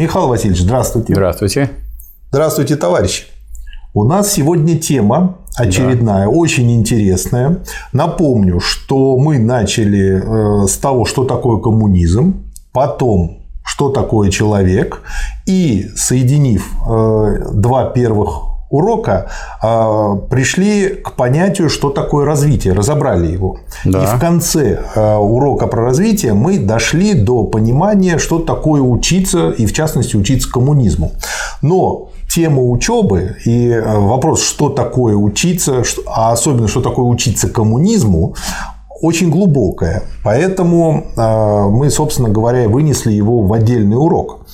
Михаил Васильевич, здравствуйте. Здравствуйте. Здравствуйте, товарищи. У нас сегодня тема очередная, да. очень интересная. Напомню, что мы начали э, с того, что такое коммунизм, потом что такое человек, и соединив э, два первых урока э, пришли к понятию, что такое развитие, разобрали его. Да. И в конце урока про развитие мы дошли до понимания, что такое учиться, и в частности учиться коммунизму. Но тема учебы и э, вопрос, что такое учиться, а особенно, что такое учиться коммунизму, очень глубокая. Поэтому э, мы, собственно говоря, вынесли его в отдельный урок.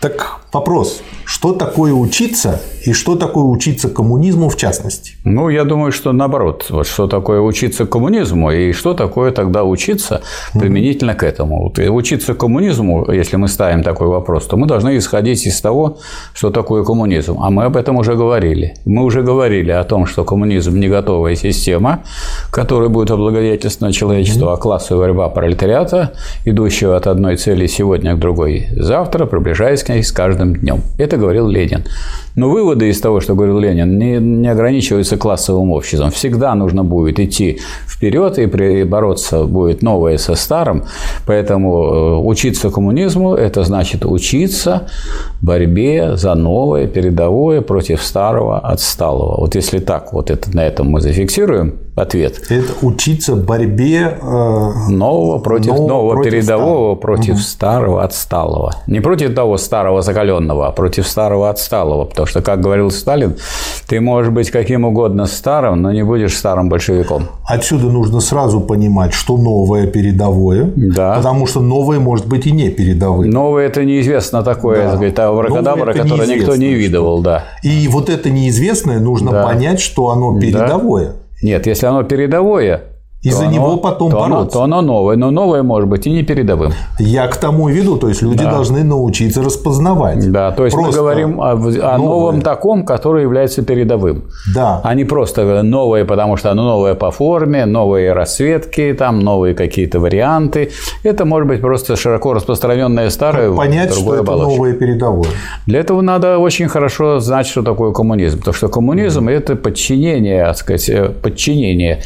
Так вопрос, что такое учиться и что такое учиться коммунизму в частности? Ну, я думаю, что наоборот. Вот что такое учиться коммунизму и что такое тогда учиться применительно mm-hmm. к этому. Вот учиться коммунизму, если мы ставим такой вопрос, то мы должны исходить из того, что такое коммунизм. А мы об этом уже говорили. Мы уже говорили о том, что коммунизм не готовая система, которая будет облагодетельствовать человечество, mm-hmm. а классовая борьба пролетариата, идущего от одной цели сегодня к другой завтра, приближаясь к ней с каждым днем. Это говорил Ленин. Но выводы из того, что говорил Ленин, не, не ограничиваются классовым обществом. Всегда нужно будет идти вперед и бороться будет новое со старым. Поэтому э, учиться коммунизму – это значит учиться борьбе за новое, передовое против старого, отсталого. Вот если так, вот это, на этом мы зафиксируем ответ. Это учиться борьбе э, нового против нового, нового против передового старого. против угу. старого, отсталого. Не против того старого закаленного, а против старого отсталого. Потому что, как говорил Сталин, ты можешь быть каким угодно старым, но не будешь старым большевиком. Отсюда нужно сразу понимать, что новое передовое, да. потому что новое может быть и не передовое. Новое – это неизвестно такое, да. сказать, абракадабра, которое никто не видывал. Да. И вот это неизвестное нужно да. понять, что оно передовое. Да. Нет, если оно передовое, и за него потом то бороться. Оно, то оно новое, но новое может быть и не передовым. Я к тому веду, то есть люди да. должны научиться распознавать. Да, то есть просто мы говорим о, о новом таком, который является передовым. Да. А не просто новое, потому что оно новое по форме, новые расцветки, там новые какие-то варианты. Это может быть просто широко распространенное старое. Как понять, что это оболочка. новое передовое. Для этого надо очень хорошо знать, что такое коммунизм. Потому что коммунизм mm-hmm. это подчинение, так сказать, подчинение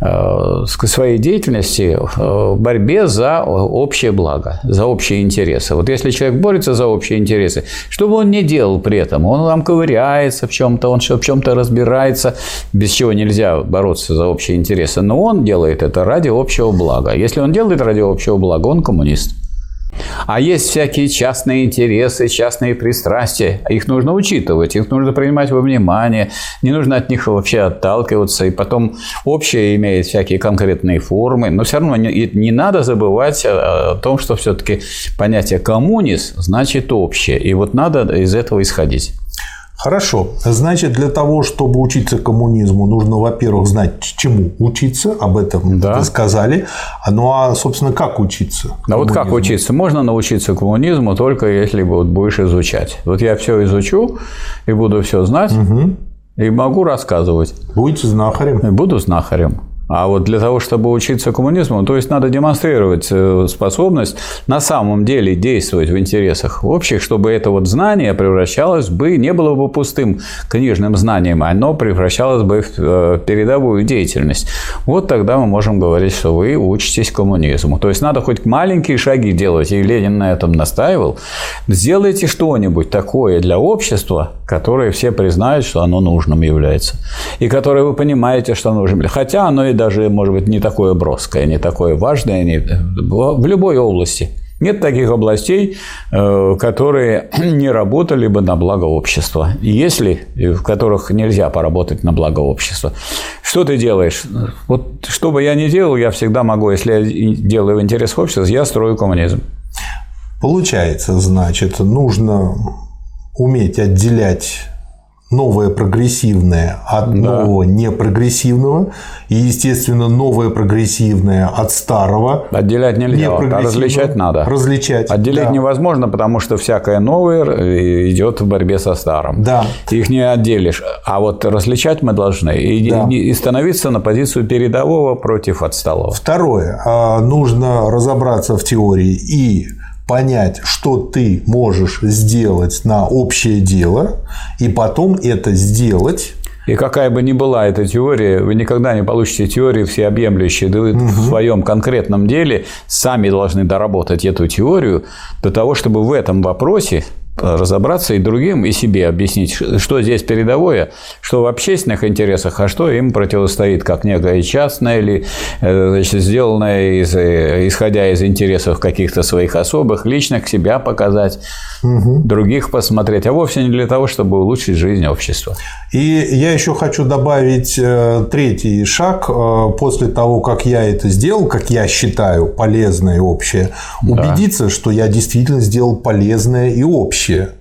Э, своей деятельности в э, борьбе за общее благо, за общие интересы. Вот если человек борется за общие интересы, что бы он ни делал при этом, он там ковыряется в чем-то, он в чем-то разбирается, без чего нельзя бороться за общие интересы, но он делает это ради общего блага. Если он делает ради общего блага, он коммунист. А есть всякие частные интересы, частные пристрастия. Их нужно учитывать, их нужно принимать во внимание. Не нужно от них вообще отталкиваться. И потом общее имеет всякие конкретные формы. Но все равно не, не надо забывать о том, что все-таки понятие коммунист значит общее. И вот надо из этого исходить. Хорошо. Значит, для того, чтобы учиться коммунизму, нужно, во-первых, знать, чему учиться. Об этом да. вы сказали. Ну а, собственно, как учиться? А вот как учиться? Можно научиться коммунизму только если вот будешь изучать. Вот я все изучу и буду все знать. Угу. И могу рассказывать. Будете знахарем? Буду знахарем. А вот для того, чтобы учиться коммунизму, то есть надо демонстрировать э, способность на самом деле действовать в интересах общих, чтобы это вот знание превращалось бы, не было бы пустым книжным знанием, оно превращалось бы в э, передовую деятельность. Вот тогда мы можем говорить, что вы учитесь коммунизму. То есть надо хоть маленькие шаги делать, и Ленин на этом настаивал. Сделайте что-нибудь такое для общества, которое все признают, что оно нужным является, и которое вы понимаете, что нужно. Хотя оно и даже, может быть, не такое броское, не такое важное, не, в любой области. Нет таких областей, э, которые не работали бы на благо общества. Если в которых нельзя поработать на благо общества. Что ты делаешь? Вот что бы я ни делал, я всегда могу, если я делаю в интерес общества, я строю коммунизм. Получается, значит, нужно уметь отделять новое прогрессивное от да. нового непрогрессивного, и, естественно, новое прогрессивное от старого. Отделять нельзя, а различать надо. Различать. Отделять да. невозможно, потому что всякое новое идет в борьбе со старым. Да. Их не отделишь. А вот различать мы должны и, да. и становиться на позицию передового против отсталого. Второе. А, нужно разобраться в теории и понять, что ты можешь сделать на общее дело, и потом это сделать и какая бы ни была эта теория, вы никогда не получите теорию всеобъемлющей. Да вы угу. в своем конкретном деле сами должны доработать эту теорию до того, чтобы в этом вопросе разобраться и другим, и себе объяснить, что здесь передовое, что в общественных интересах, а что им противостоит, как некое частное или э, значит, сделанное из, э, исходя из интересов каких-то своих особых, личных себя показать, угу. других посмотреть, а вовсе не для того, чтобы улучшить жизнь общества. И я еще хочу добавить э, третий шаг. После того, как я это сделал, как я считаю, полезное и общее, убедиться, да. что я действительно сделал полезное и общее się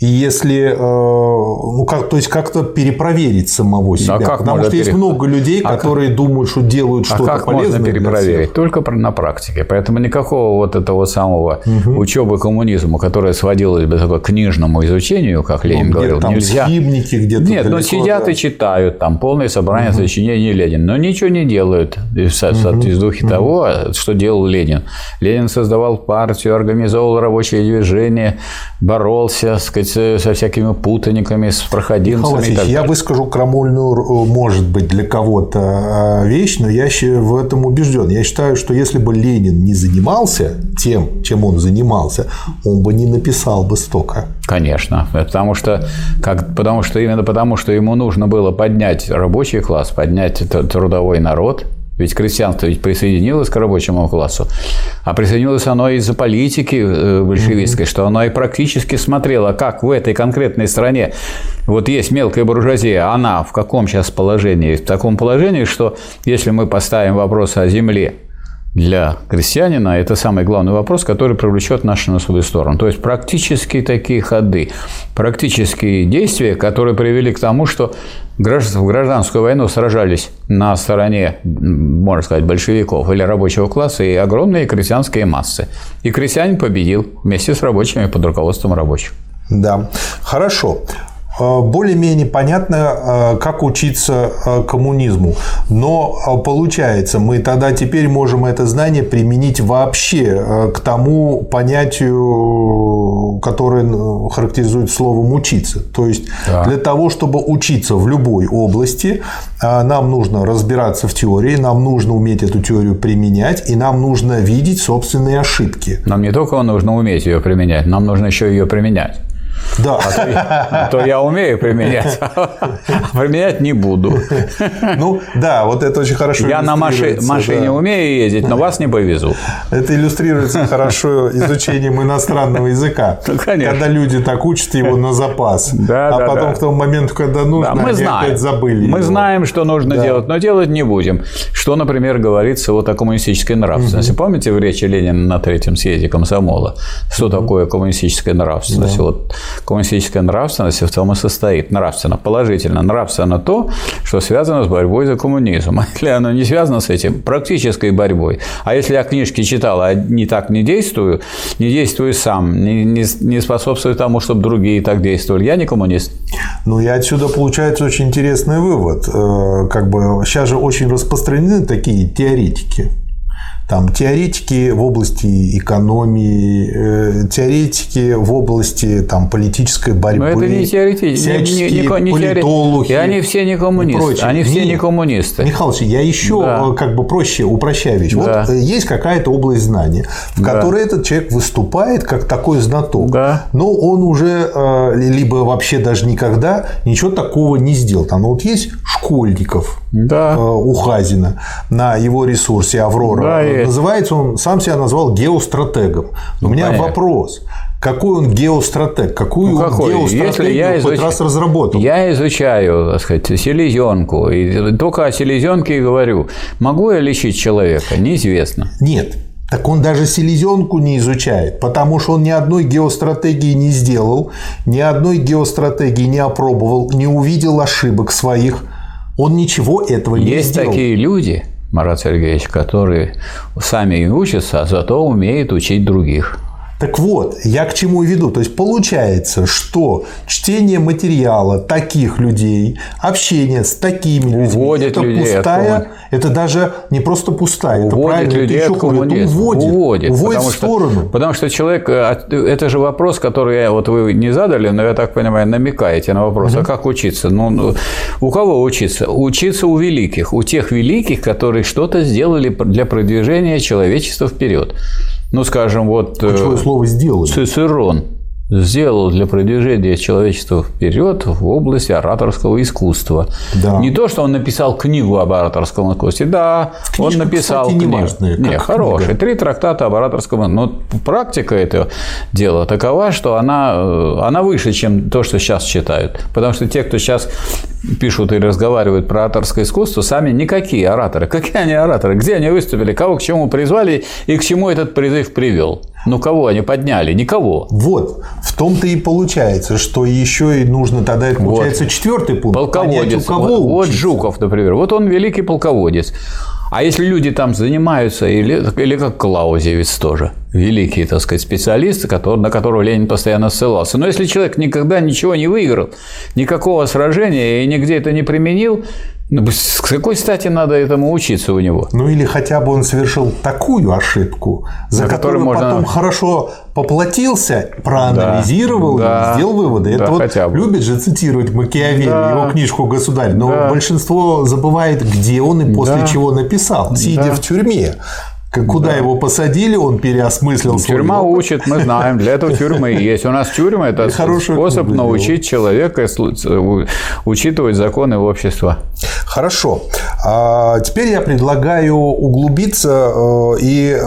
И если, э, ну, как, то есть как-то перепроверить самого себя. А как Потому что пере... есть много людей, а которые как... думают, что делают а что-то а как полезное. Можно перепроверить? Только на практике. Поэтому никакого вот этого самого угу. учебы коммунизма, которая сводилась бы к книжному изучению, как Ленин ну, говорил, там нельзя. Схимники где-то. Нет, но ну, сидят да. и читают там полное собрание угу. сочинений Ленина, но ничего не делают в соответствии угу. того, что делал Ленин. Ленин создавал партию, организовал рабочее движение, боролся, сказать, со всякими путаниками, с проходимцами. Михаил я выскажу крамольную, может быть, для кого-то а, вещь, но я в этом убежден. Я считаю, что если бы Ленин не занимался тем, чем он занимался, он бы не написал бы столько. Конечно, потому что, как, потому что именно потому, что ему нужно было поднять рабочий класс, поднять трудовой народ, ведь крестьянство ведь присоединилось к рабочему классу, а присоединилось оно из-за политики э, большевистской, что оно и практически смотрело, как в этой конкретной стране вот есть мелкая буржуазия, она в каком сейчас положении? В таком положении, что если мы поставим вопрос о земле, для крестьянина это самый главный вопрос, который привлечет нашу на свою сторону. То есть практически такие ходы, практические действия, которые привели к тому, что в гражданскую войну сражались на стороне, можно сказать, большевиков или рабочего класса и огромные крестьянские массы. И крестьянин победил вместе с рабочими под руководством рабочих. Да, хорошо. Э, более-менее понятно, э, как учиться э, коммунизму. Но получается, мы тогда теперь можем это знание применить вообще к тому понятию, которое характеризует словом учиться. То есть да. для того, чтобы учиться в любой области, нам нужно разбираться в теории, нам нужно уметь эту теорию применять, и нам нужно видеть собственные ошибки. Нам не только нужно уметь ее применять, нам нужно еще ее применять. Да. А то, а то я умею применять, а применять не буду. Ну, да, вот это очень хорошо Я на маши, машине да. умею ездить, но вас не повезу. Это иллюстрируется хорошо изучением иностранного языка. Ну, конечно. Когда люди так учат его на запас. Да, а да, потом да. в том момент, когда нужно, да, мы они знаем. опять забыли Мы его. знаем, что нужно да. делать, но делать не будем. Что, например, говорится вот о коммунистической нравственности. Угу. Помните в речи Ленина на третьем съезде комсомола? Что угу. такое коммунистическая нравственность? Да. Вот коммунистическая нравственность в том и состоит. Нравственно, положительно. Нравственно то, что связано с борьбой за коммунизм. Если оно не связано с этим, практической борьбой. А если я книжки читал, а не так не действую, не действую сам, не, не, не способствую тому, чтобы другие так действовали, я не коммунист. Ну и отсюда получается очень интересный вывод. Э, как бы сейчас же очень распространены такие теоретики там теоретики в области экономии, э, теоретики в области там, политической борьбы. Но это не теоретики, не, не, не политологи. И они все не коммунисты. Они все не, не коммунисты. Михалыч, я еще да. Э, как бы проще упрощаю вещь. Да. Вот э, есть какая-то область знания, в да. которой этот человек выступает как такой знаток. Да. Но он уже либо вообще даже никогда ничего такого не сделал. Там вот есть Школьников да. у Хазина на его ресурсе Аврора. Да, Называется он, сам себя назвал геостратегом. У меня Понятно. вопрос. Какой он геостратег? Какую ну, какой? он геостратегию я изуч... хоть раз разработал? Я изучаю, так сказать, селезенку. И только о селезенке и говорю. Могу я лечить человека? Неизвестно. Нет. Так он даже селезенку не изучает, потому что он ни одной геостратегии не сделал, ни одной геостратегии не опробовал, не увидел ошибок своих. Он ничего этого не Есть сделал. Есть такие люди, Марат Сергеевич, которые сами учатся, а зато умеют учить других. Так вот, я к чему веду. То есть получается, что чтение материала таких людей, общение с такими людьми, Уводит это людей от пустая, это даже не просто пустая, это Уводит правильно, людей это еще это коммунизма. уводит, уводит, потому в что- сторону. потому что человек, э, это же вопрос, который я- вот вы не задали, но я так понимаю, намекаете на вопрос, а как учиться? Ну, ну, у кого учиться? Учиться у великих, у тех великих, которые что-то сделали для продвижения человечества вперед. Ну, скажем, вот э, Ключевое слово сделали. Цицерон сделал для продвижения человечества вперед в области ораторского искусства. Да. Не то, что он написал книгу об ораторском искусстве, да, он Книжка, написал кстати, книгу. Не, хорошая. Три трактата об ораторском Но практика этого дела такова, что она, э, она выше, чем то, что сейчас читают. Потому что те, кто сейчас пишут и разговаривают про ораторское искусство, сами никакие ораторы. Какие они ораторы? Где они выступили? Кого к чему призвали и к чему этот призыв привел? Ну, кого они подняли? Никого. Вот, в том-то и получается, что еще и нужно тогда, это получается четвертый пункт. Полководец. понять, у кого вот, вот. Жуков, например. Вот он великий полководец. А если люди там занимаются, или, или как Клаузевиц тоже, великий, так сказать, специалист, который, на которого Ленин постоянно ссылался. Но если человек никогда ничего не выиграл, никакого сражения и нигде это не применил, ну, с какой стати надо этому учиться у него? Ну или хотя бы он совершил такую ошибку, за На которую которую можно- потом хорошо поплатился, проанализировал Да, сделал выводы. да, Это вот хотя бы. любит же цитировать Макиавелли, Да. его книжку «Государь», но Да. большинство забывает, где он и после Да. чего написал, сидя Да. в тюрьме. Куда его посадили, он переосмыслил свой Тюрьма опыт. учит, мы знаем, для этого тюрьмы и есть. У нас тюрьма – это И хорошую способ научить человека учитывать законы общества. Хорошо. А Теперь я предлагаю углубиться э, и э,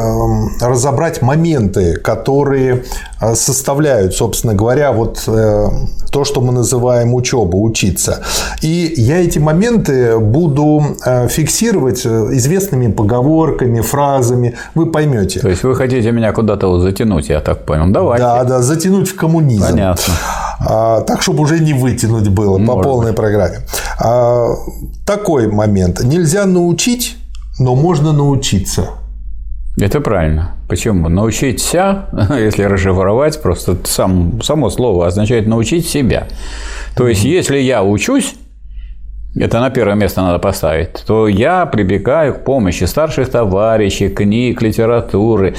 разобрать моменты, которые э, составляют, собственно говоря, вот э, то, что мы называем учеба, учиться. И я эти моменты буду э, фиксировать э, известными поговорками, фразами. Вы поймете. То есть вы хотите меня куда-то затянуть, я так понял. Давайте. Да, да, затянуть в коммунизм. Понятно. А, так, чтобы уже не вытянуть было по Может полной программе. А, такой момент. Нельзя научить, но можно научиться. Это правильно. Почему? Научиться, если расшифровать, просто сам, само слово означает научить себя. То есть, если я учусь, это на первое место надо поставить, то я прибегаю к помощи старших товарищей, книг, литературы,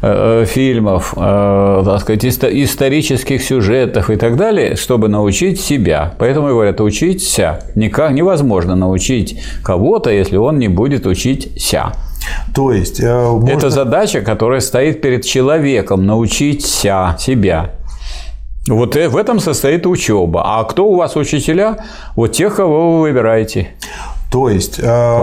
э, фильмов, э, так сказать, исто- исторических сюжетов и так далее, чтобы научить себя. Поэтому говорят, учиться. Никак невозможно научить кого-то, если он не будет учиться. То есть, э, можно- Это задача, которая стоит перед человеком научить себя. Вот э- в этом состоит учеба. А кто у вас учителя? Вот тех, кого вы выбираете. То есть, э,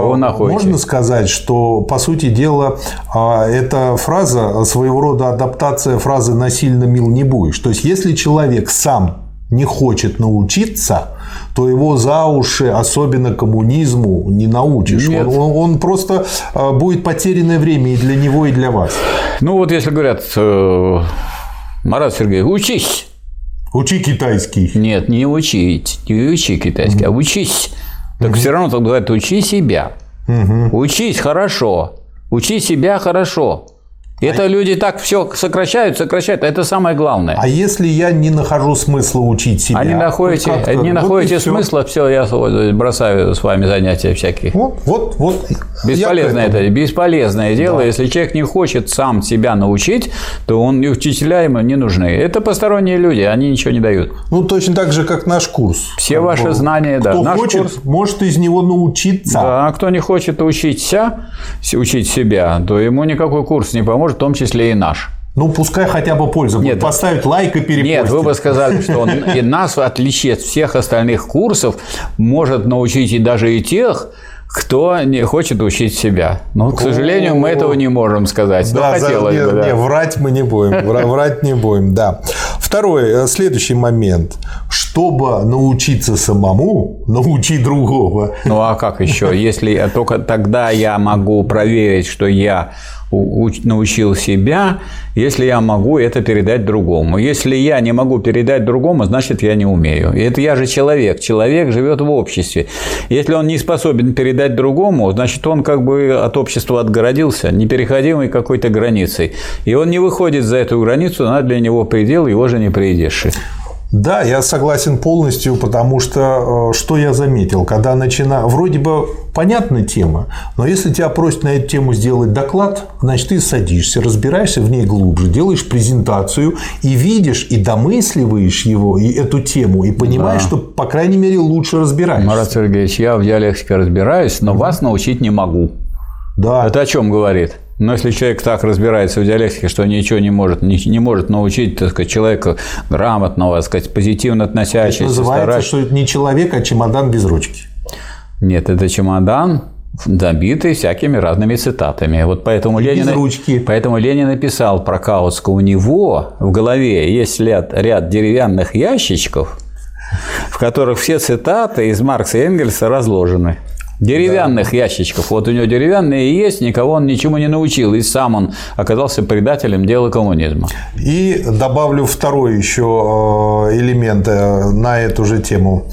можно сказать, что, по сути дела, эта фраза своего рода адаптация фразы «насильно мил не будешь». То есть, если человек сам не хочет научиться, то его за уши, особенно коммунизму, не научишь. Нет. Он, он просто э, будет потерянное время и для него, и для вас. Ну вот если говорят, э, Марат Сергеевич, учись. Учи китайский. Нет, не учить, не учи китайский, а учись. Так все равно так говорят, учи себя. Учись хорошо. Учи себя хорошо. Это люди так все сокращают, сокращают, а это самое главное. А если я не нахожу смысла учить себя? А не находите, как-то, не вот находите смысла, все, я бросаю с вами занятия всякие. Вот, вот, вот. Я этому. это, бесполезное дело. Если человек не хочет сам себя научить, то он и учителя ему не нужны. Это посторонние люди, они ничего не дают. Ну, точно так же, как наш курс. Все ваши бы, знания, да. Кто Наш хочет, курс- может из него научиться. Да, а кто не хочет учиться, учить себя, то ему никакой курс не поможет, в том числе и наш. Ну, пускай хотя бы пользу будет. Нет. Поставить лайк и перепостить. Нет, вы бы сказали, что он и нас, в отличие от всех остальных курсов, может научить и даже и тех, кто не хочет учить себя. Но, к сожалению, мы этого не можем сказать. Но Да, за- хотелось не, бы, да. не, врать мы не будем. вра- Врать не будем, да. Второй, э, следующий момент. Чтобы научиться самому, научи другого. Ну а как еще? Если только тогда я могу проверить, что я научил себя, если я могу это передать другому. Если я не могу передать другому, значит, я не умею. И это я же человек. Человек живет в обществе. Если он не способен передать другому, значит, он как бы от общества отгородился, непереходимой какой-то границей. И он не выходит за эту границу, она для него предел, его же не приедешь. Да, я согласен полностью, потому что э, что я заметил, когда начинаю, вроде бы понятная тема, но если тебя просят на эту тему сделать доклад, значит ты садишься, разбираешься в ней глубже, делаешь презентацию и видишь и домысливаешь его и эту тему и понимаешь, да. что по крайней мере лучше разбираешься. Марат Сергеевич, я в диалектике разбираюсь, но угу. вас научить не могу. Да. Это о чем говорит? Но если человек так разбирается в диалектике, что ничего не может, не, не может научить так сказать, человека грамотного, так сказать, позитивно относящегося. Это называется, старать... что это не человек, а чемодан без ручки. Нет, это чемодан, забитый всякими разными цитатами. Вот поэтому Ленин, ручки. поэтому Ленин написал про Каутска. У него в голове есть ряд, ряд деревянных ящичков, в которых все цитаты из Маркса и Энгельса разложены. Деревянных да. ящичков. Вот у него деревянные и есть, никого он ничему не научил. И сам он оказался предателем дела коммунизма. И добавлю второй еще э, элемент э, на эту же тему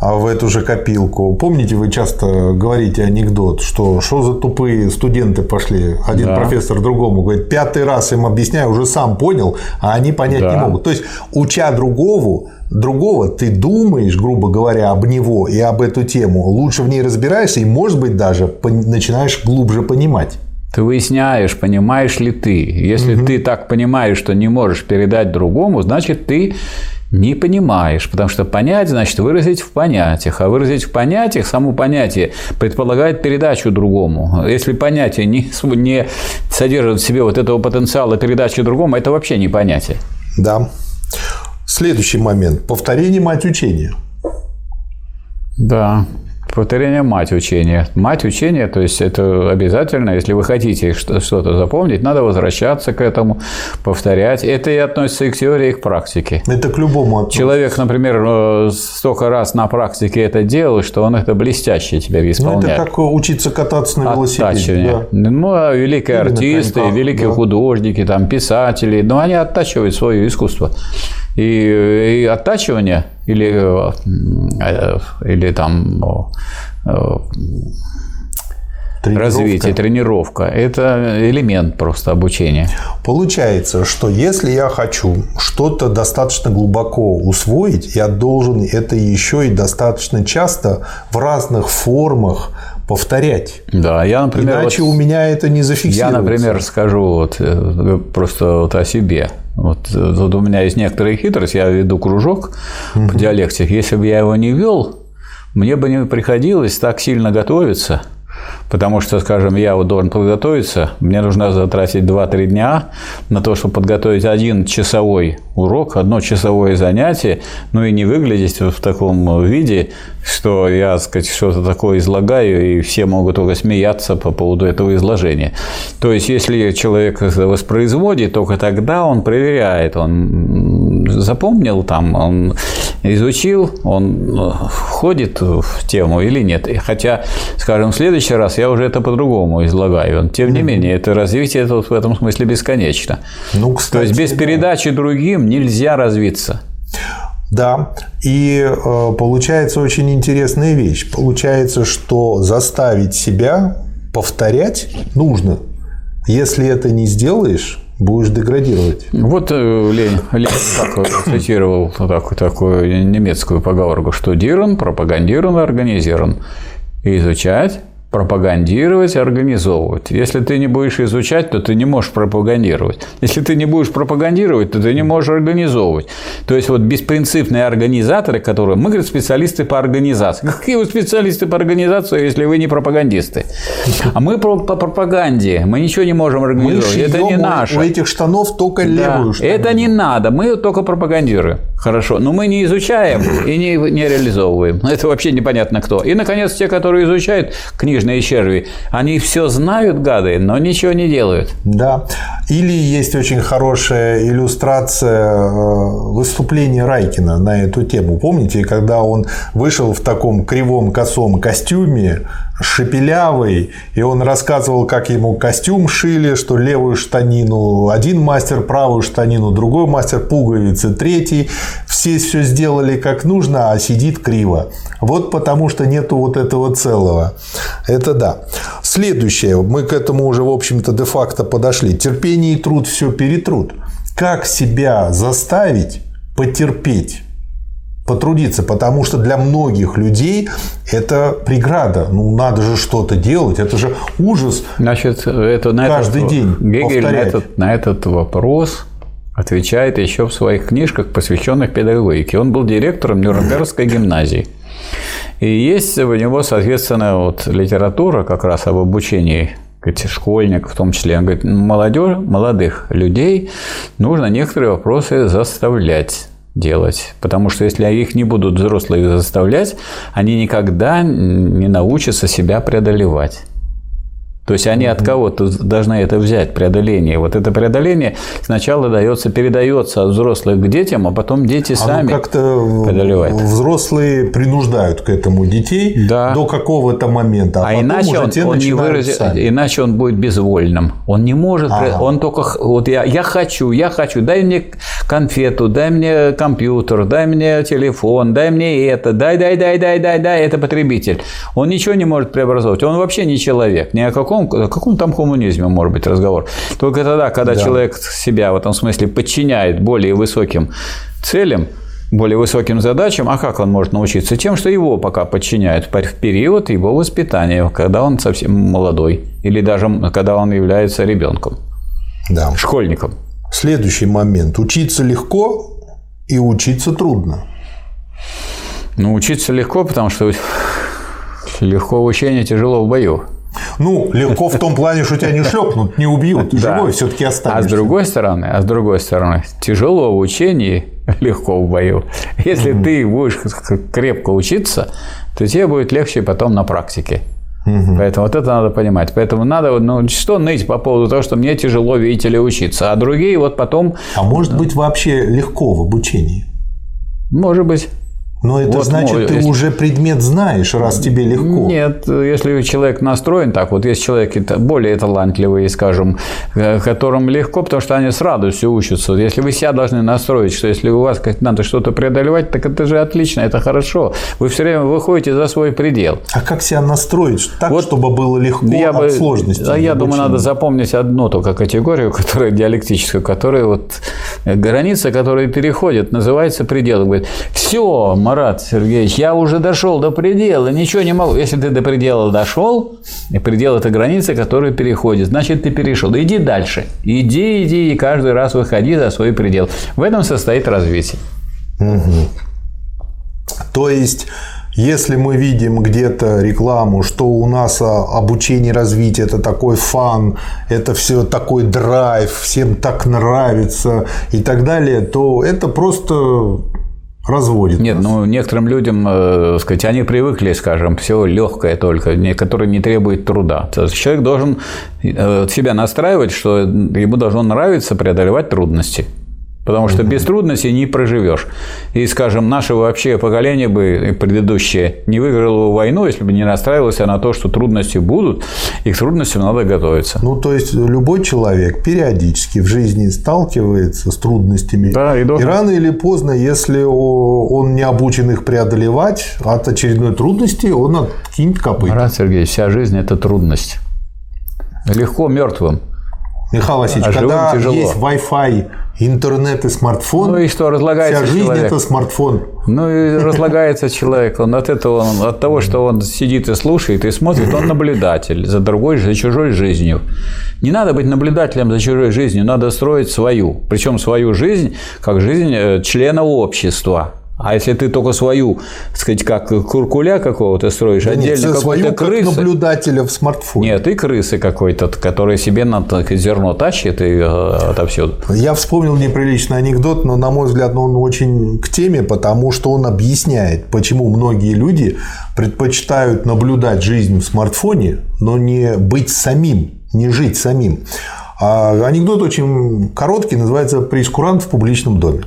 в эту же копилку. Помните, вы часто говорите анекдот, что что за тупые студенты пошли, один да. профессор другому говорит, пятый раз им объясняю, уже сам понял, а они понять да. не могут. То есть, уча другого, другого, ты думаешь, грубо говоря, об него и об эту тему, лучше в ней разбираешься и, может быть, даже начинаешь глубже понимать. Ты выясняешь, понимаешь ли ты. Если угу. ты так понимаешь, что не можешь передать другому, значит, ты не понимаешь, потому что понять значит выразить в понятиях, а выразить в понятиях само понятие предполагает передачу другому. Если понятие не, не содержит в себе вот этого потенциала передачи другому, это вообще не понятие. Да. Следующий момент. Повторение мать учения. Да. Повторение – мать учения. Мать учения, то есть это обязательно, если вы хотите что-то запомнить, надо возвращаться к этому, повторять. Это и относится и к теории, и к практике. Это к любому относится. Человек, например, э, столько раз на практике это делал, что он это блестяще теперь исполняет. Ну, это как учиться кататься на велосипеде. Да. Ну, а великие Или артисты, великие да. художники, там, писатели, но ну, они оттачивают свое искусство. И, и оттачивание или, э, или там э, тренировка. развитие, тренировка – это элемент просто обучения. Получается, что если я хочу что-то достаточно глубоко усвоить, я должен это еще и достаточно часто в разных формах повторять. Да, я, например, иначе вот, у меня это не зафиксируется. Я, например, скажу вот э, просто вот о себе. Вот, вот у меня есть некоторые хитрости, я веду кружок угу. по диалектике. Если бы я его не вел, мне бы не приходилось так сильно готовиться – Потому что, скажем, я вот должен подготовиться, мне нужно затратить 2-3 дня на то, чтобы подготовить один часовой урок, одно часовое занятие, ну и не выглядеть в таком виде, что я, так сказать, что-то такое излагаю, и все могут только смеяться по поводу этого изложения. То есть, если человек воспроизводит, только тогда он проверяет, он запомнил там, он изучил, он входит в тему или нет. Хотя, скажем, в следующий раз я уже это по-другому излагаю. Тем не менее, это развитие это в этом смысле бесконечно. Ну, кстати, То есть без передачи другим нельзя развиться. Да, и э, получается очень интересная вещь. Получается, что заставить себя повторять нужно. Если это не сделаешь, будешь деградировать. Вот э, Ленин, Ленин так цитировал так, такую немецкую поговорку, что Диран пропагандирован, организирован. изучать пропагандировать, организовывать. Если ты не будешь изучать, то ты не можешь пропагандировать. Если ты не будешь пропагандировать, то ты не можешь организовывать. То есть вот беспринципные организаторы, которые... Мы, говорит, специалисты по организации. Какие вы специалисты по организации, если вы не пропагандисты? А мы по, по пропаганде. Мы ничего не можем организовать. Мы это не наше. У этих штанов только да. левую штанину. Это не надо. Мы только пропагандируем. Хорошо. Но мы не изучаем и не, не реализовываем. Это вообще непонятно кто. И, наконец, те, которые изучают книжные черви, они все знают, гады, но ничего не делают. Да. Или есть очень хорошая иллюстрация э, выступления Райкина на эту тему. Помните, когда он вышел в таком кривом косом костюме, шепелявый, и он рассказывал, как ему костюм шили, что левую штанину один мастер, правую штанину другой мастер, пуговицы третий, все все сделали как нужно, а сидит криво. Вот потому что нету вот этого целого. Это да. Следующее, мы к этому уже, в общем-то, де-факто подошли. Терпение и труд все перетрут. Как себя заставить потерпеть? Потрудиться, потому что для многих людей это преграда. Ну, надо же что-то делать, это же ужас. Значит, это на каждый этот, день Гегель на этот, на этот вопрос отвечает еще в своих книжках, посвященных педагогике. Он был директором Нюрнбергской гимназии. И есть у него, соответственно, вот литература как раз об обучении школьников в том числе. Он говорит, молодежь, молодых людей нужно некоторые вопросы заставлять делать. Потому что если их не будут взрослые заставлять, они никогда не научатся себя преодолевать. То есть они от кого-то должны это взять, преодоление. Вот это преодоление сначала дается, передается от взрослых к детям, а потом дети сами как-то преодолевают. Взрослые принуждают к этому детей да. до какого-то момента. А, а иначе он, он не выразит, сами. иначе он будет безвольным. Он не может, ага. он только вот я, я хочу, я хочу, дай мне конфету, дай мне компьютер, дай мне телефон, дай мне это, дай, дай, дай, дай, дай, дай, это потребитель. Он ничего не может преобразовать, он вообще не человек, ни о каком каком, о каком там коммунизме может быть разговор? Только тогда, когда да. человек себя в этом смысле подчиняет более высоким целям, более высоким задачам, а как он может научиться? Тем, что его пока подчиняют в период его воспитания, когда он совсем молодой, или даже когда он является ребенком, да. школьником. Следующий момент. Учиться легко и учиться трудно. Ну, учиться легко, потому что легко в учении, тяжело в бою. Ну, легко в том плане, что тебя не шлепнут, не убьют, живой все-таки останешься. А с другой стороны, а с другой стороны, тяжело в учении, легко в бою. Если ты будешь крепко учиться, то тебе будет легче потом на практике. Угу. Поэтому вот это надо понимать. Поэтому надо, ну, что ныть по поводу того, что мне тяжело, видите ли, учиться, а другие вот потом... А может быть вообще легко в обучении? Может быть. Но это вот, значит, ну, ты если... уже предмет знаешь, раз тебе легко. Нет, если человек настроен так, вот есть человеки более талантливые, скажем, э, которым легко, потому что они с радостью учатся. Если вы себя должны настроить, что если у вас надо что-то преодолевать, так это же отлично, это хорошо. Вы все время выходите за свой предел. А как себя настроить так, вот чтобы было легко я от бы, сложности? А я думаю, надо запомнить одну только категорию, которая диалектическая, которая вот э, граница, которая переходит, называется предел. Говорит, все, Марат Сергеевич, я уже дошел до предела, ничего не могу. Если ты до предела дошел, и предел – это граница, которая переходит, значит, ты перешел. Иди дальше. Иди, иди, и каждый раз выходи за свой предел. В этом состоит развитие. Угу. То есть, если мы видим где-то рекламу, что у нас а, обучение развитие это такой фан, это все такой драйв, всем так нравится и так далее, то это просто разводит. Нет, нас. ну некоторым людям, э, сказать, они привыкли, скажем, все легкое только, которое не требует труда. То есть человек должен э, себя настраивать, что ему должно нравиться преодолевать трудности. Потому что без трудностей не проживешь. И, скажем, наше вообще поколение бы предыдущее не выиграло войну, если бы не настраивалось на то, что трудности будут, и к трудностям надо готовиться. Ну, то есть любой человек периодически в жизни сталкивается с трудностями. Да, и, должен... и рано или поздно, если он не обучен их преодолевать, от очередной трудности он откинет копыта. Марат Сергеевич, вся жизнь – это трудность. Легко мертвым. Михаил Васильевич, а когда тяжело. есть Wi-Fi, интернет и смартфон, ну и что, разлагается вся жизнь человек. это смартфон. Ну и разлагается человек. Он от этого, он, от того, что он сидит и слушает и смотрит, он наблюдатель за другой, за чужой жизнью. Не надо быть наблюдателем за чужой жизнью, надо строить свою. Причем свою жизнь как жизнь э, члена общества А если ты только свою, так сказать, как куркуля какого-то строишь, Да нет, отдельно свою какой-то как крысы. наблюдателя в смартфоне. Нет, и крысы какой-то, который себе на зерно тащит и э, отовсюду. Я вспомнил неприличный анекдот, но, на мой взгляд, он очень к теме, потому что он объясняет, почему многие люди предпочитают наблюдать жизнь в смартфоне, но не быть самим, не жить самим. А анекдот очень короткий, называется «Прескурант в публичном доме».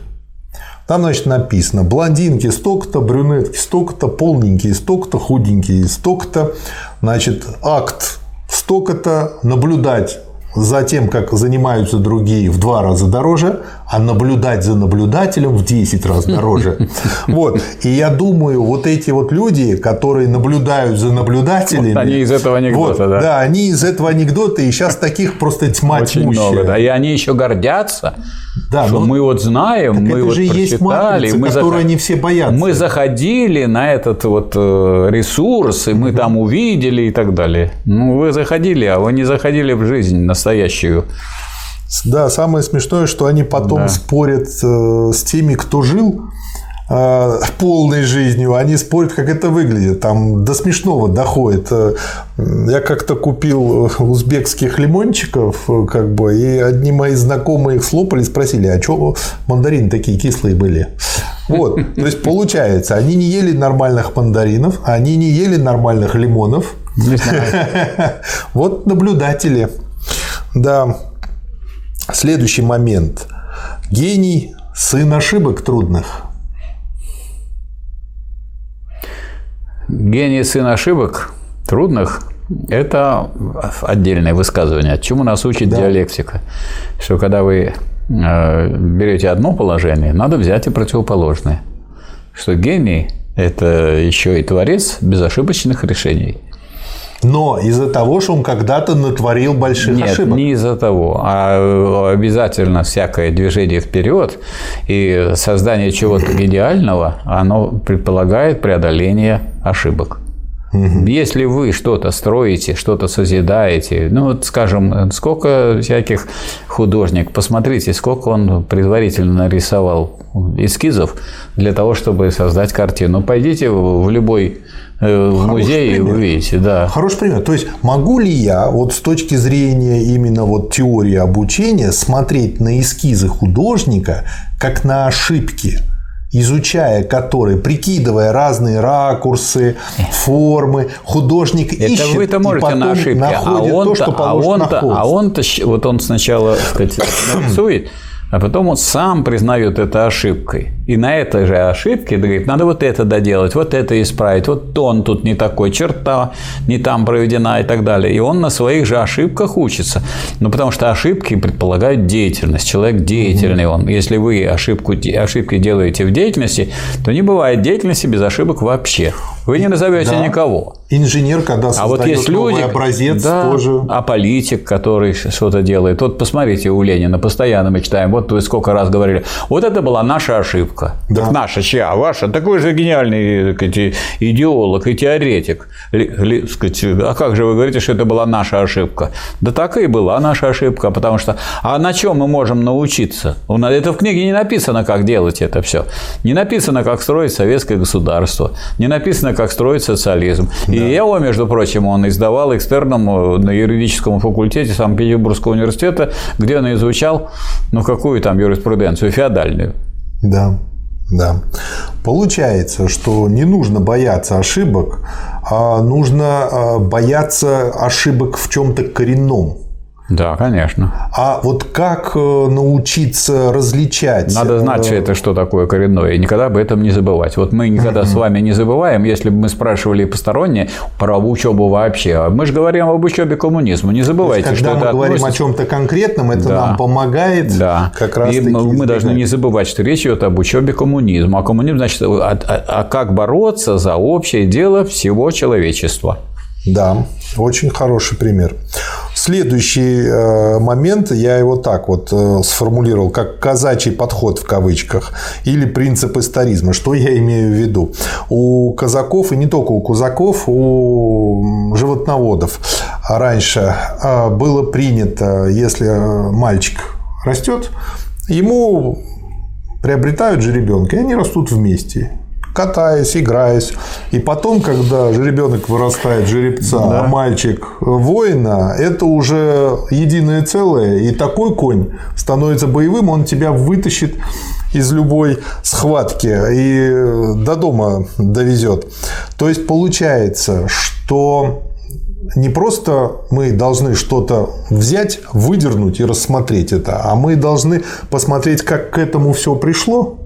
Там, значит, написано блондинки столько-то, брюнетки столько-то, полненькие столько-то, худенькие столько-то. Значит, акт столько-то, наблюдать за тем, как занимаются другие, в два раза дороже, а наблюдать за наблюдателем в 10 раз дороже. Вот. И я думаю, вот эти вот люди, которые наблюдают за наблюдателями... Вот они из этого анекдота, вот, да. Да, они из этого анекдота, и сейчас таких просто тьма Очень тьмущая. много, да. И они еще гордятся, Да, что но- мы вот знаем, Так мы это вот же и есть прочитали, матрица, мы которую зах- они все боятся. Мы заходили на этот вот э, ресурс, и мы там увидели и так далее. Ну, вы заходили, а вы не заходили в жизнь настоящую. Да, самое смешное, что они потом Да. спорят э, с теми, кто жил полной жизнью, они спорят, как это выглядит. Там до смешного доходит. Э, Я как-то купил э, узбекских лимончиков, э, как бы, и одни мои знакомые их слопали, спросили, а что мандарины такие кислые были? Вот, то есть получается, они не ели нормальных мандаринов, они не ели нормальных лимонов. Вот наблюдатели. Да. Следующий момент. Гений – сын ошибок трудных. Гений сын ошибок трудных – это отдельное высказывание. Чему нас учит Да. диалектика? Что когда вы э, берете одно положение, надо взять и противоположное. Что гений – это еще и творец безошибочных решений. Но из-за того, что он когда-то натворил больших Нет, ошибок. не из-за того, а обязательно всякое движение вперед и создание чего-то гениального, оно предполагает преодоление ошибок. Если вы что-то строите, что-то созидаете, ну вот скажем, сколько всяких художник, посмотрите, сколько он предварительно нарисовал эскизов для того, чтобы создать картину. Пойдите в любой э, в музей и пример. вы видите, да. Хороший пример. То есть, могу ли я вот с точки зрения именно вот теории обучения смотреть на эскизы художника как на ошибки? Изучая которые, прикидывая разные ракурсы, формы, художник Это ищет вы-то и можете потом на ошибки, а находит он-то, то, что а положено на он-то, а он-то, вот он сначала, так сказать, нарисует, а потом он сам признает это ошибкой. И на этой же ошибке говорит, надо вот это доделать, вот это исправить, вот тон тут не такой, черта не там проведена и так далее. И он на своих же ошибках учится. Ну, потому что ошибки предполагают деятельность. Человек деятельный он. Если вы ошибку, ошибки делаете в деятельности, то не бывает деятельности без ошибок вообще. Вы не назовете Да. никого. Инженер, когда А вот создает есть новый люди, образец, да, тоже а политик, который что-то делает. Вот посмотрите у Ленина, постоянно мы читаем, вот вы сколько раз говорили, вот это была наша ошибка. Да. Так наша, чья? Ваша? Такой же гениальный так сказать, идеолог и теоретик. Ли- так сказать, а как же вы говорите, что это была наша ошибка? Да так и была наша ошибка, потому что... А на чем мы можем научиться? Это в книге не написано, как делать это все. Не написано, как строить советское государство. Не написано, как строить социализм. И его, между прочим, он издавал экстерном э, на юридическом факультете Санкт-Петербургского университета, где он изучал, ну, какую там юриспруденцию, феодальную. Да, да. Получается, что не нужно бояться ошибок, а нужно а, бояться ошибок в чем-то коренном. Да, конечно. А вот как э, научиться различать? Надо знать, э, что это что такое коренное, и никогда об этом не забывать. Вот мы никогда с вами не забываем, если бы мы спрашивали посторонние про учебу вообще. А Мы же говорим об учебе коммунизма. Не забывайте, Когда что мы это говорим о относится- чем-то конкретном, это Да. нам помогает Да. как раз и мы, мы должны избегать. не забывать, что речь идет об учебе коммунизма. А коммунизм, значит, а, а- а как бороться за общее дело всего человечества. Да, очень хороший пример. Следующий э, момент, я его так вот э, сформулировал, как казачий подход в кавычках, или принцип историзма. Что я имею в виду? У казаков, и не только у казаков, у животноводов раньше э, было принято, если мальчик растет, ему приобретают жеребенка, и они растут вместе катаясь, играясь. И потом, когда жеребенок вырастает жеребца, да. а мальчик воина, это уже единое целое. И такой конь становится боевым, он тебя вытащит из любой схватки и до дома довезет. То есть получается, что не просто мы должны что-то взять, выдернуть и рассмотреть это, а мы должны посмотреть, как к этому все пришло,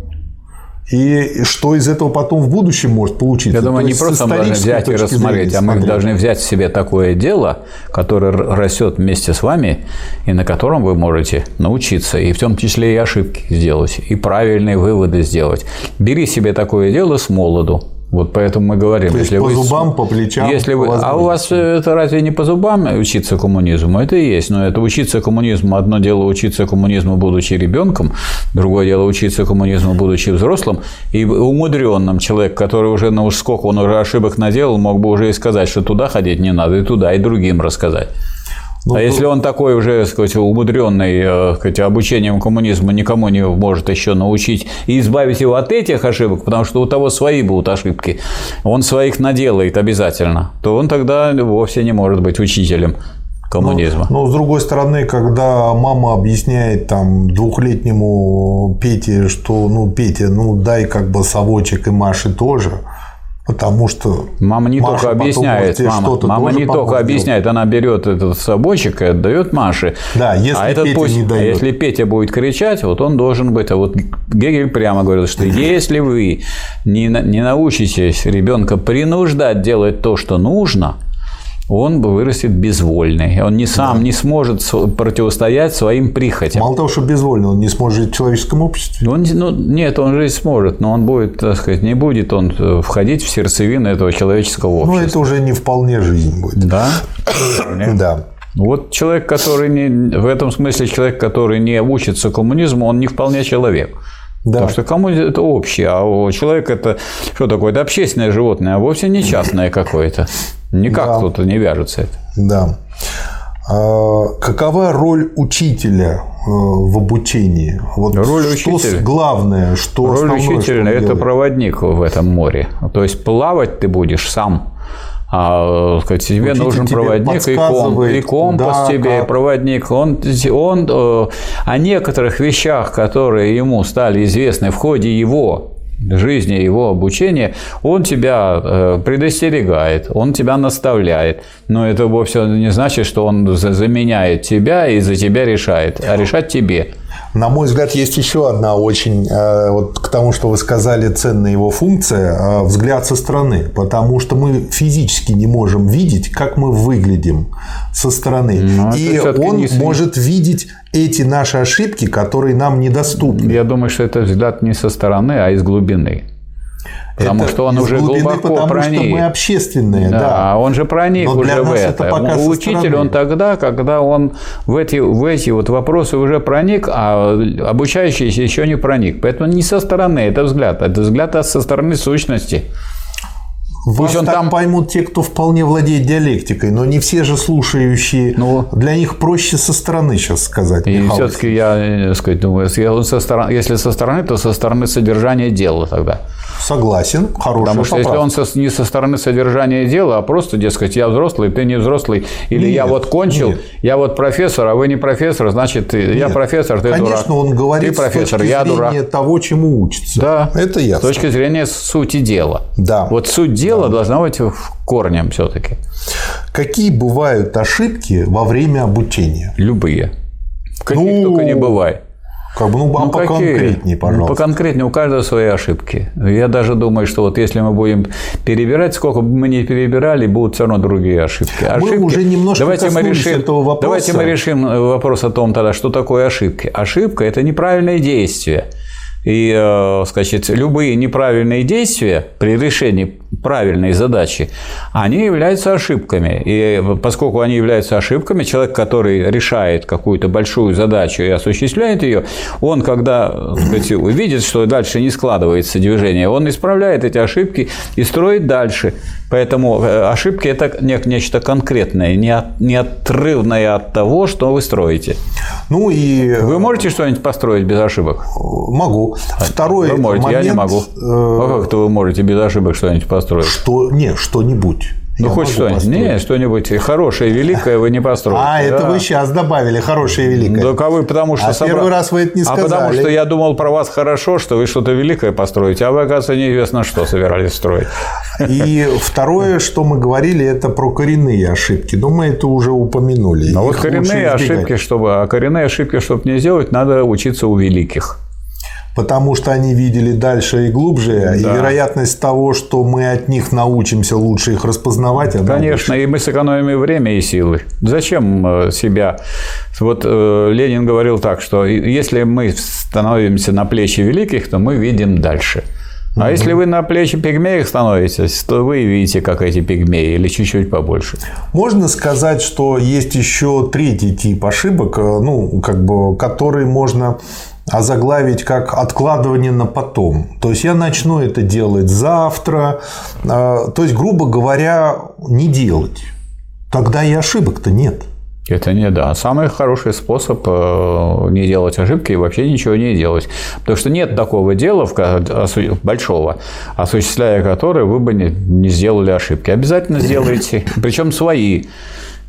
и что из этого потом в будущем может получиться? Я думаю, не просто мы должны взять и рассмотреть, а мы должны взять себе такое дело, которое растет вместе с вами, и на котором вы можете научиться, и в том числе и ошибки сделать, и правильные выводы сделать. Бери себе такое дело с молоду, вот поэтому мы говорим, То если по вы, зубам, по плечам, если вы, а у вас это разве не по зубам учиться коммунизму? Это и есть, но это учиться коммунизму. Одно дело учиться коммунизму, будучи ребенком, другое дело учиться коммунизму, будучи взрослым и умудренным человек, который уже на уж сколько он уже ошибок наделал, мог бы уже и сказать, что туда ходить не надо, и туда, и другим рассказать. Ну, а если он такой уже, сказать, умудренный э, сказать, обучением коммунизма, никому не может еще научить и избавить его от этих ошибок, потому что у того свои будут ошибки, он своих наделает обязательно, то он тогда вовсе не может быть учителем коммунизма. Но, но с другой стороны, когда мама объясняет там двухлетнему Пете, что ну Петя, ну дай как бы совочек и Маше тоже, Потому что мама не Маша только объясняет, мама, мама не только объясняет, она берет этот собойчик и отдает Маше. Да, если а этот Петя пусть, не дает. А если Петя будет кричать, вот он должен быть. А вот Гегель прямо говорил, что если вы не, не научитесь ребенка принуждать делать то, что нужно, он вырастет безвольный. Он не сам да. не сможет противостоять своим прихотям. Мало того, что безвольный, он не сможет жить в человеческом обществе. Он, ну, нет, он жить сможет, но он будет, так сказать, не будет он э, входить в сердцевину этого человеческого ну, общества. Ну, это уже не вполне жизнь будет. Да? Да. Вот человек, который не, в этом смысле человек, который не учится коммунизму, он не вполне человек. Да. Потому что коммунизм – это общее, а человек – это что такое? Это общественное животное, а вовсе не частное какое-то. Никак да. тут не вяжется это. Да. А какова роль учителя э, в обучении? Вот роль что учителя. главное, что роль учителя – это проводник в этом море. То есть плавать ты будешь сам. А сказать, тебе Учитель нужен тебе проводник и, ком, и компас да, тебе, как... проводник. Он, он э, о некоторых вещах, которые ему стали известны в ходе его жизни, его обучения, он тебя э, предостерегает, он тебя наставляет. Но это вовсе не значит, что он заменяет тебя и за тебя решает, а решать тебе. На мой взгляд, есть еще одна очень, э, вот к тому, что вы сказали, ценная его функция э, – взгляд со стороны. Потому что мы физически не можем видеть, как мы выглядим со стороны. Но И он не... может видеть эти наши ошибки, которые нам недоступны. Я думаю, что это взгляд не со стороны, а из глубины. Потому это что он уже глубины, глубоко потому проник. что мы общественные, да. да. он же проник Но уже в это. это Учитель он тогда, когда он в эти, в эти вот вопросы уже проник, а обучающийся еще не проник. Поэтому не со стороны, это взгляд. Это взгляд а со стороны сущности. Вас Пусть он так там поймут те, кто вполне владеет диалектикой, но не все же слушающие. Ну, для них проще со стороны сейчас сказать. И все-таки я, э, сказать, думаю, если со стороны, если со стороны, то со стороны содержания дела тогда. Согласен, хороший Потому что поправка. если он со, не со стороны содержания дела, а просто, дескать, я взрослый, ты не взрослый, или нет, я вот кончил, нет. я вот профессор, а вы не профессор, значит, ты, я профессор, ты Конечно, дурак. он говорит ты профессор, с точки я зрения дурак. того, чему учится. Да, это ясно. С точки зрения сути дела. Да. Вот суть дела да. должна быть корнем все-таки. Какие бывают ошибки во время обучения? Любые. Каких ну, только не бывает. Как бы, ну, ну поконкретнее, пожалуйста. Поконкретнее, у каждого свои ошибки. Я даже думаю, что вот если мы будем перебирать, сколько бы мы ни перебирали, будут все равно другие ошибки. ошибки... Мы уже немножко давайте мы решим, этого вопроса. Давайте мы решим вопрос о том тогда, что такое ошибки. Ошибка – это неправильное действие. И, э, сказать, любые неправильные действия при решении правильные задачи, они являются ошибками. И поскольку они являются ошибками, человек, который решает какую-то большую задачу и осуществляет ее, он, когда сказать, видит, что дальше не складывается движение, он исправляет эти ошибки и строит дальше. Поэтому э, ошибки – это нечто конкретное, неотрывное от того, что вы строите. Ну и... Вы можете что-нибудь построить без ошибок? Могу. Второй вы можете, момент... я не могу. Э, а как-то вы можете без ошибок что-нибудь построить? Что? Не, что-нибудь. Ну, хоть что-нибудь. Не, что-нибудь хорошее, великое вы не построите. А, это вы сейчас добавили хорошее, великое. Да, вы потому что... А собра... первый раз вы это не сказали. А потому что я думал про вас хорошо, что вы что-то великое построите, а вы, оказывается, неизвестно что собирались строить. И второе, что мы говорили, это про коренные ошибки. Но мы это уже упомянули. Ну, вот коренные ошибки, чтобы... А коренные ошибки, чтобы не сделать, надо учиться у великих потому что они видели дальше и глубже, да. и вероятность того, что мы от них научимся лучше их распознавать, она Конечно, больше. и мы сэкономим время и силы. Зачем э, себя... Вот э, Ленин говорил так, что если мы становимся на плечи великих, то мы видим дальше. А угу. если вы на плечи пигмеев становитесь, то вы видите, как эти пигмеи, или чуть-чуть побольше. Можно сказать, что есть еще третий тип ошибок, э, ну, как бы, который можно озаглавить как откладывание на потом. То есть я начну это делать завтра. А, то есть, грубо говоря, не делать. Тогда и ошибок-то нет. Это не да. Самый хороший способ э, не делать ошибки и вообще ничего не делать. Потому что нет такого дела большого, осуществляя которое вы бы не сделали ошибки. Обязательно сделайте, причем свои.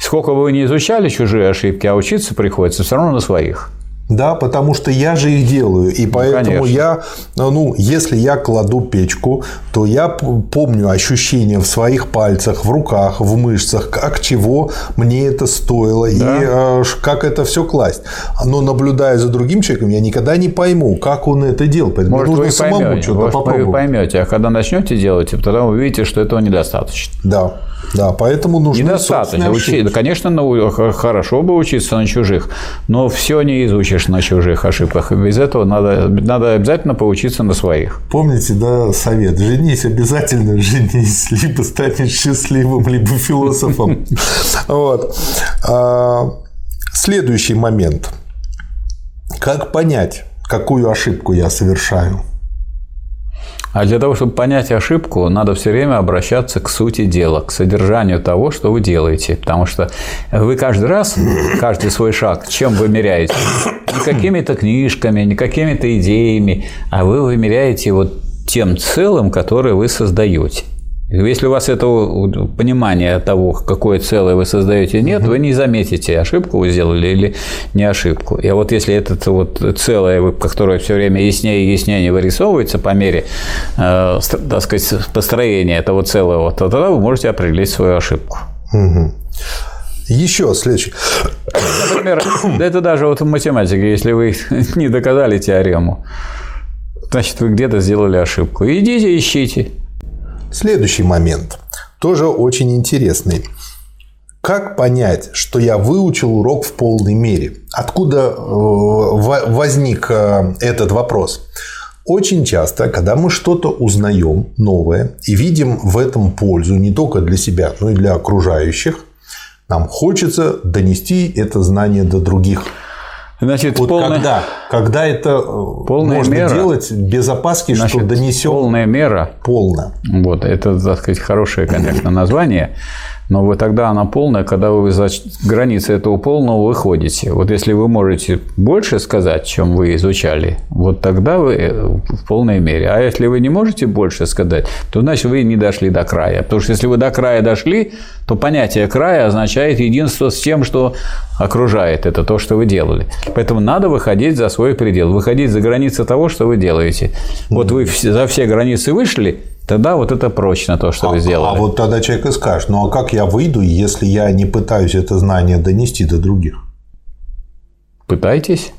Сколько бы вы не изучали чужие ошибки, а учиться приходится все равно на своих. Да, потому что я же их делаю. И поэтому Конечно. я, ну, если я кладу печку, то я помню ощущения в своих пальцах, в руках, в мышцах, как чего мне это стоило да. и э, как это все класть. Но наблюдая за другим человеком, я никогда не пойму, как он это делал. Поэтому Может, нужно вы самому поймете, что-то Может, попробовать. вы поймете, а когда начнете делать, тогда вы увидите, что этого недостаточно. Да. Да, поэтому нужно Недостаточно. Учи... Конечно, ну, хорошо бы учиться на чужих, но все не изучишь на чужих ошибках. Без этого надо, надо обязательно поучиться на своих. Помните, да, совет? Женись обязательно, женись. Либо станешь счастливым, либо философом. Вот. А, следующий момент. Как понять, какую ошибку я совершаю? А для того, чтобы понять ошибку, надо все время обращаться к сути дела, к содержанию того, что вы делаете. Потому что вы каждый раз, каждый свой шаг, чем вымеряете? Не какими-то книжками, не какими-то идеями, а вы вымеряете вот тем целым, которое вы создаете. Если у вас этого понимания того, какое целое вы создаете, нет, угу. вы не заметите, ошибку вы сделали или не ошибку. И вот если это вот целое, которое все время яснее и яснее вырисовывается по мере, э, так сказать, построения этого целого, то тогда вы можете определить свою ошибку. Угу. Еще следующий. Например, это даже вот в математике, если вы не доказали теорему, значит, вы где-то сделали ошибку. Идите, ищите. Следующий момент тоже очень интересный. Как понять, что я выучил урок в полной мере? Откуда э, возник э, этот вопрос? Очень часто, когда мы что-то узнаем новое и видим в этом пользу не только для себя, но и для окружающих, нам хочется донести это знание до других. Значит, вот полная... когда, когда это э, полная можно мера, делать без опаски, значит, что донесем полная мера полно. Вот это, так сказать, хорошее, конечно, название но вы тогда она полная, когда вы за границы этого полного выходите. Вот если вы можете больше сказать, чем вы изучали, вот тогда вы э, в полной мере. А если вы не можете больше сказать, то значит вы не дошли до края. Потому что если вы до края дошли, то понятие края означает единство с тем, что окружает. Это то, что вы делали. Поэтому надо выходить за свой предел, выходить за границы того, что вы делаете. Вот вы за все границы вышли, Тогда вот это прочно то, что а, вы сделали. А вот тогда человек и скажет, ну а как я выйду, если я не пытаюсь это знание донести до других? Пытайтесь.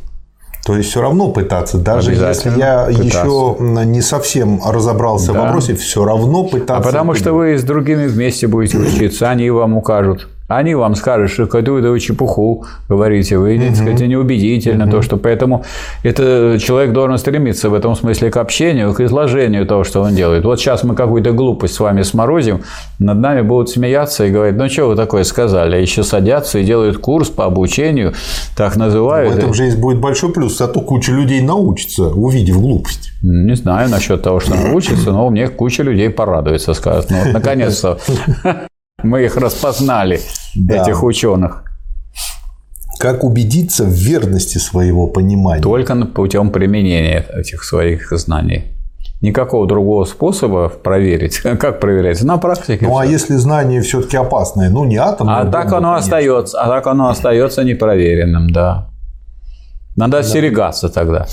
То есть все равно пытаться, даже если я пытаться. еще не совсем разобрался да. в вопросе, все равно пытаться. А потому что вы с другими вместе будете учиться, они вам укажут. Они вам скажут, что какую-то вы чепуху говорите, вы, так сказать, неубедительно, то, что поэтому это человек должен стремиться в этом смысле к общению, к изложению того, что он делает. Вот сейчас мы какую-то глупость с вами сморозим, над нами будут смеяться и говорить, ну что вы такое сказали, а еще садятся и делают курс по обучению, так называют. В этом же есть будет большой плюс, зато куча людей научится, увидев глупость. Не знаю насчет того, что научится, но мне куча людей порадуется, скажут, ну вот наконец-то мы их распознали, Да. этих ученых. Как убедиться в верности своего понимания? Только путем применения этих своих знаний. Никакого другого способа проверить. Как проверять? На практике. Ну а если знание все-таки опасное, ну не атомное. А так оно остается, а так оно остается непроверенным, да. Надо остерегаться тогда.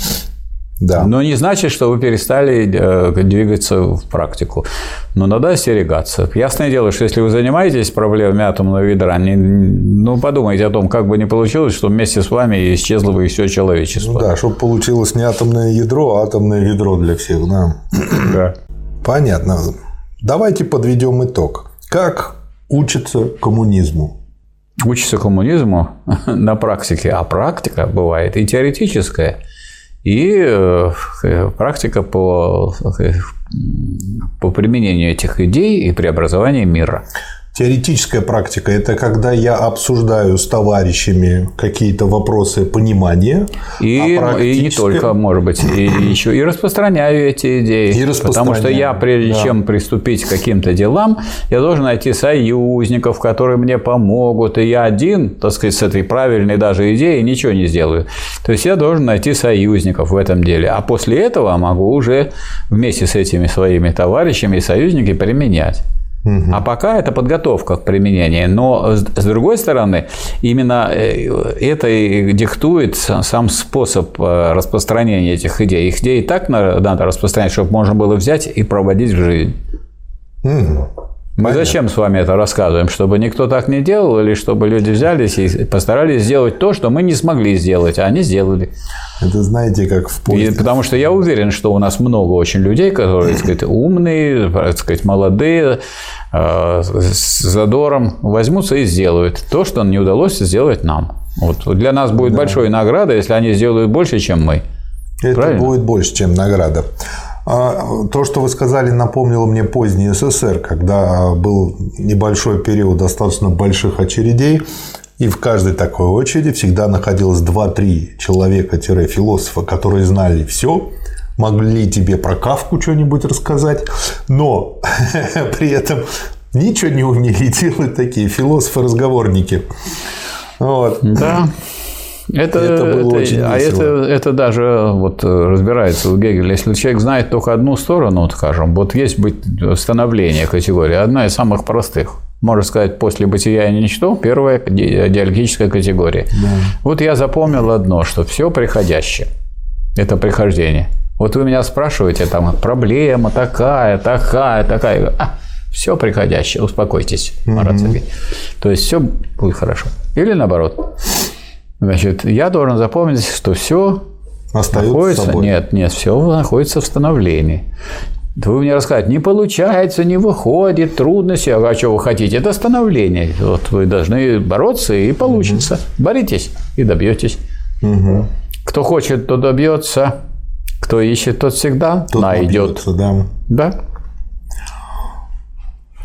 Да. Но не значит, что вы перестали э, двигаться в практику. Но надо остерегаться. Ясное дело, что если вы занимаетесь проблемами атомного ядра, не- ну подумайте о том, как бы не получилось, что вместе с вами исчезло бы и все человечество. Ну да, чтобы получилось не атомное ядро, а атомное ведро для всех, да. Да. Понятно. Давайте подведем итог. Как учится коммунизму? Учится коммунизму на практике, а практика бывает и теоретическая, и э, практика по, э, по применению этих идей и преобразованию мира. Теоретическая практика – это когда я обсуждаю с товарищами какие-то вопросы понимания. И, а и не только, может быть, и еще и распространяю эти идеи. И потому что я, прежде да. чем приступить к каким-то делам, я должен найти союзников, которые мне помогут. И я один, так сказать, с этой правильной даже идеей ничего не сделаю. То есть я должен найти союзников в этом деле. А после этого могу уже вместе с этими своими товарищами и союзниками применять. А пока это подготовка к применению. Но с другой стороны, именно э, это и диктует сам способ э, распространения этих идей. Их идеи так на- надо распространять, чтобы можно было взять и проводить в жизнь. Мы зачем с вами это рассказываем? Чтобы никто так не делал, или чтобы люди взялись и постарались сделать то, что мы не смогли сделать, а они сделали. Это знаете, как в И поезде. потому что я уверен, что у нас много очень людей, которые, так сказать, умные, так сказать, молодые, э, с задором возьмутся и сделают то, что не удалось сделать нам. Вот для нас будет большой награда, если они сделают больше, чем мы. Это правильно? будет больше, чем награда. А, То, что вы сказали, напомнило мне поздний СССР, когда был небольшой период достаточно больших очередей, и в каждой такой очереди всегда находилось 2-3 человека-философа, которые знали все, могли тебе про Кавку что-нибудь рассказать, но при этом ничего не умели делать такие философы-разговорники. Вот. Да. Это, Это было очень а это, весело. это даже вот разбирается у Гегеля. Если человек знает только одну сторону, вот скажем, вот есть быть становление категории, одна из самых простых. Можно сказать, после бытия и ничто, первая ди- диалектическая категория. Вот я запомнил одно, что все приходящее. Это прихождение. Вот вы меня спрашиваете, там, проблема такая, такая, такая. А, все приходящее, успокойтесь, Марат Сергеевич. То есть все будет хорошо. Или наоборот. Значит, я должен запомнить, что все Остается находится. собой. Нет, нет, все находится в становлении. Вы мне расскажете, не получается, не выходит, трудности. А что вы хотите? Это становление. Вот вы должны бороться, и получится. Боритесь и добьетесь. Кто хочет, тот добьется. Кто ищет, тот всегда Тут найдет. набьется, да. Да.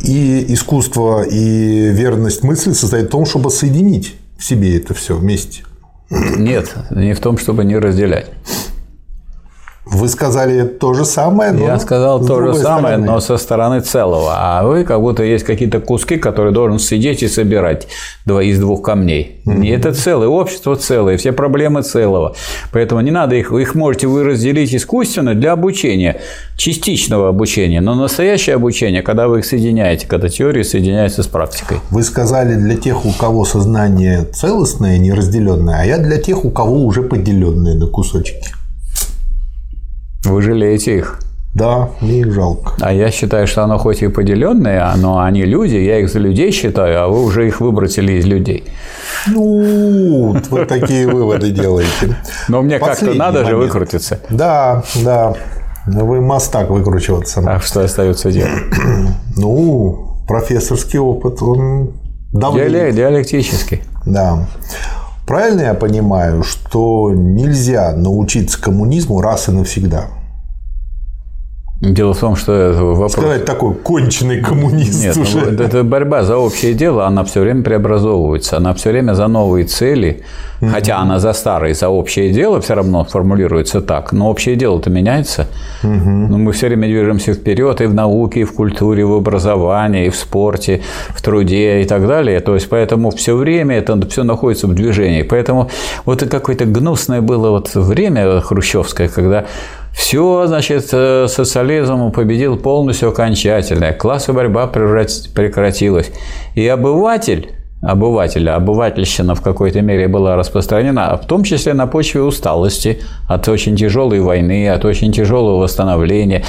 И искусство и верность мысли состоит в том, чтобы соединить себе это все вместе. Нет, не в том, чтобы не разделять. Вы сказали то же самое, но Я сказал то же самое, стороны. но со стороны целого. А вы как будто есть какие-то куски, которые должен сидеть и собирать два- из двух камней. Не это целое, общество целое, все проблемы целого. Поэтому не надо их, их можете вы разделить искусственно для обучения, частичного обучения. Но настоящее обучение, когда вы их соединяете, когда теория соединяется с практикой. Вы сказали для тех, у кого сознание целостное, неразделенное, а я для тех, у кого уже поделенное на кусочки. Вы жалеете их. Да, мне их жалко. А я считаю, что оно хоть и поделенное, но они люди, я их за людей считаю, а вы уже их выбросили из людей. Ну, вы такие выводы делаете. Но мне как-то надо же выкрутиться. Да, да. Вы мастак выкручиваться. А что остается делать? Ну, профессорский опыт, он давление. Диалектический. Да. Правильно я понимаю, что нельзя научиться коммунизму раз и навсегда? Дело в том, что это вопрос... Сказать такой конченый коммунист Нет, уже. Ну, это борьба за общее дело, она все время преобразовывается, она все время за новые цели, mm-hmm. хотя она за старые, за общее дело все равно формулируется так, но общее дело-то меняется. Mm-hmm. Но мы все время движемся вперед и в науке, и в культуре, и в образовании, и в спорте, в труде и так далее. То есть, поэтому все время это все находится в движении. Поэтому вот какое-то гнусное было вот время хрущевское, когда все, значит, э, социализм победил полностью окончательно, классовая борьба прекратилась. И обыватель, обыватель, обывательщина в какой-то мере была распространена, в том числе на почве усталости от очень тяжелой войны, от очень тяжелого восстановления.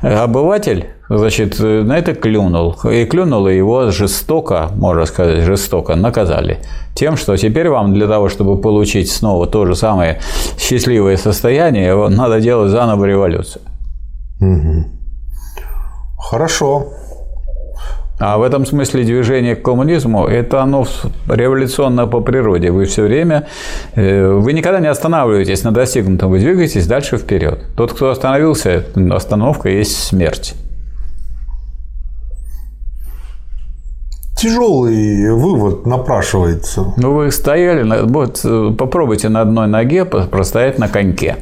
Обыватель значит, на это клюнул. И клюнул, и его жестоко, можно сказать, жестоко наказали. Тем, что теперь вам для того, чтобы получить снова то же самое счастливое состояние, надо делать заново революцию. Хорошо. А в этом смысле движение к коммунизму – это оно революционно по природе. Вы все время, э, вы никогда не останавливаетесь на достигнутом, вы двигаетесь дальше вперед. Тот, кто остановился, остановка есть смерть. Тяжелый вывод напрашивается. Ну, вы стояли, вот попробуйте на одной ноге простоять на коньке.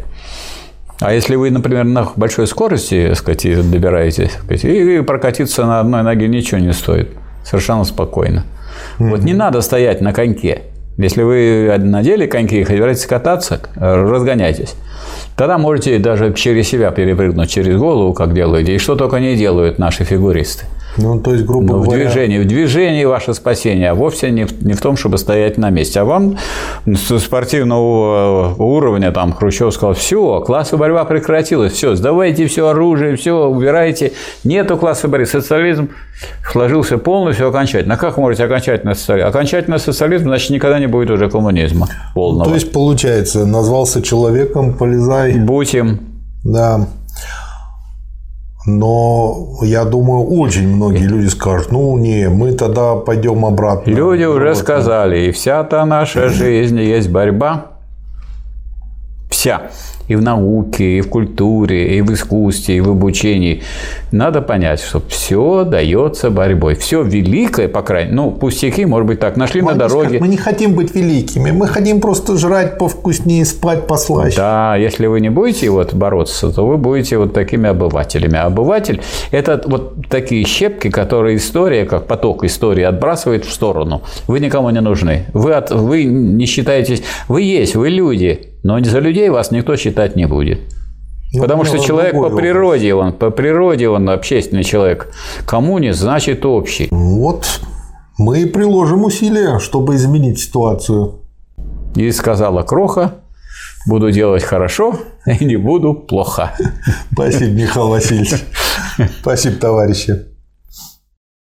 А если вы, например, на большой скорости, так сказать, добираетесь, так сказать, и прокатиться на одной ноге ничего не стоит. Совершенно спокойно. Mm-hmm. Вот не надо стоять на коньке. Если вы надели коньки и хотите кататься, разгоняйтесь. Тогда можете даже через себя перепрыгнуть через голову, как делаете, и что только не делают наши фигуристы. Ну, то есть, грубо Но говоря... В движении, в движении ваше спасение, а вовсе не в, не в том, чтобы стоять на месте. А вам с спортивного уровня, там, Хрущев сказал, все, классовая борьба прекратилась, все, сдавайте все оружие, все, убирайте. Нету классовой борьбы. Социализм сложился полностью окончательно. А как можете окончательно социализм? Окончательно социализм, значит, никогда не будет уже коммунизма полного. Ну, то есть, получается, назвался человеком, полезай. Будь им. Да. Но я думаю, очень многие люди скажут, ну не, мы тогда пойдем обратно. Люди уже вот, сказали, и вся та наша жизнь есть борьба. Вся и в науке, и в культуре, и в искусстве, и в обучении. Надо понять, что все дается борьбой. Все великое, по крайней мере, ну, пустяки, может быть, так, нашли мы на дороге. Мы не хотим быть великими, мы хотим просто жрать повкуснее, спать послаще. Да, если вы не будете вот бороться, то вы будете вот такими обывателями. А обыватель – это вот такие щепки, которые история, как поток истории, отбрасывает в сторону. Вы никому не нужны. Вы, от, вы не считаетесь… Вы есть, вы люди, но за людей вас никто считать не будет. Ну, Потому что человек по природе, он, по природе он общественный человек. Коммунист значит общий. Вот мы и приложим усилия, чтобы изменить ситуацию. И сказала Кроха, буду делать хорошо и не буду плохо. Спасибо, Михаил Васильевич. Спасибо, товарищи.